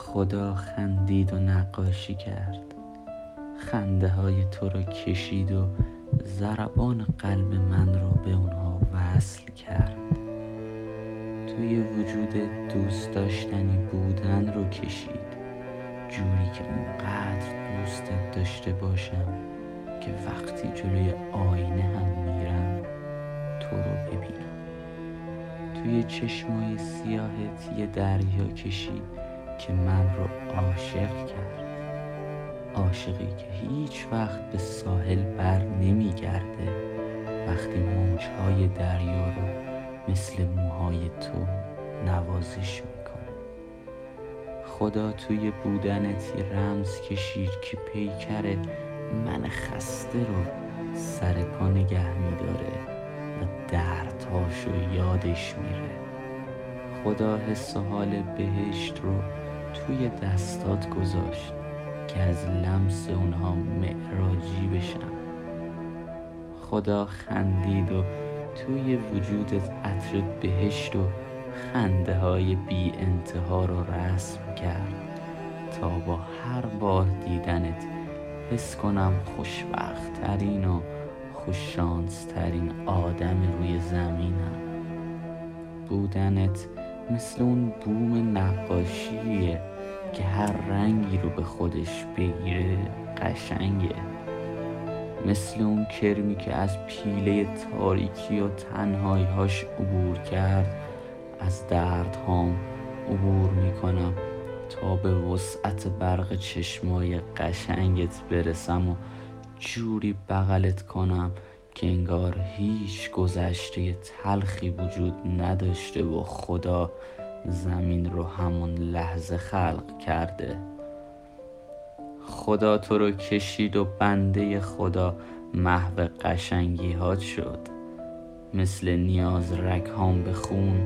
خدا خندید و نقاشی کرد. خنده های تو را کشید و ضربان قلب من را به اونها وصل کرد. توی وجود دوست داشتنی بودن رو کشید. جوری که اونقدر دوستت داشته باشم که وقتی جلوی آینه هم میرم تو رو ببینم. توی چشمای سیاهت یه دریا کشید. که من رو عاشق کرد. عاشقی که هیچ وقت به ساحل بر نمیگرده وقتی موجهای دریا رو مثل موهای تو نوازش می‌کنه. خدا توی بودنت رمز کشید که پیکر من خسته رو سر پا نگه میداره و دردهاشو یادش میره. خدا حس حال بهشت رو توی دستات گذاشت که از لمس اونها معراجی بشم خدا خندید و توی وجودت عطر بهشت و خنده های بی انتها رو رسم کرد تا با هر بار دیدنت حس کنم خوشبخت ترین و خوششانس ترین آدم روی زمینم. بودنت مثل اون بوم هر رنگی رو به خودش بگیره قشنگه. مثل اون کرمی که از پیله تاریکی و تنهاییهاش عبور کرد از دردهام عبور می‌کنم تا به وسعت برق چشمای قشنگت برسم و جوری بغلت کنم که انگار هیچ گذشته تلخی وجود نداشته و خدا زمین رو همون لحظه خلق کرده. خدا تو رو کشید و بنده خدا محو قشنگی هات شد. مثل نیاز رگهام به خون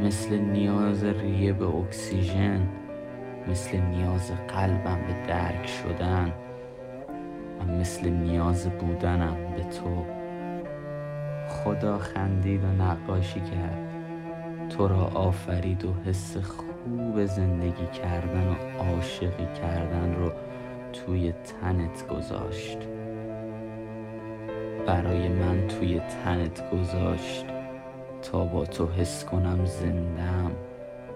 مثل نیاز ریه به اکسیژن مثل نیاز قلبم به درک شدن و مثل نیاز بودنم به تو. خدا خندید و نقاشی کرد. تو را آفرید و حس خوب زندگی کردن و عاشقی کردن رو توی تنت گذاشت. برای من توی تنت گذاشت تا با تو حس کنم زندم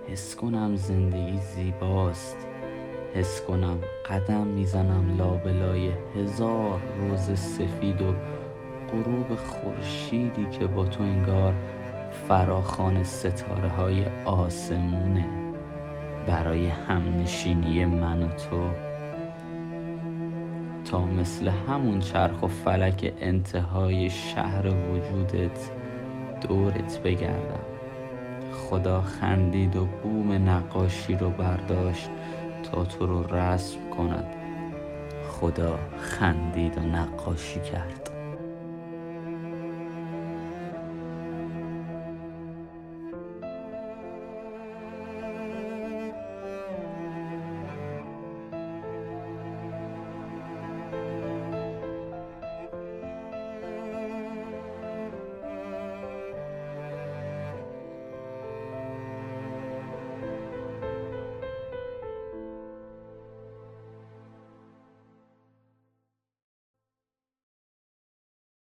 حس کنم زندگی زیباست. حس کنم قدم می‌زنم لابلای هزار روز سفید و غروب خورشیدی که با تو انگار فراخان ستاره های آسمونه. برای همنشینی من و تو. تا مثل همون چرخ و فلک انتهای شهر وجودت دورت بگردم. خدا خندید و بوم نقاشی رو برداشت تا تو رو رسم کند. خدا خندید و نقاشی کرد.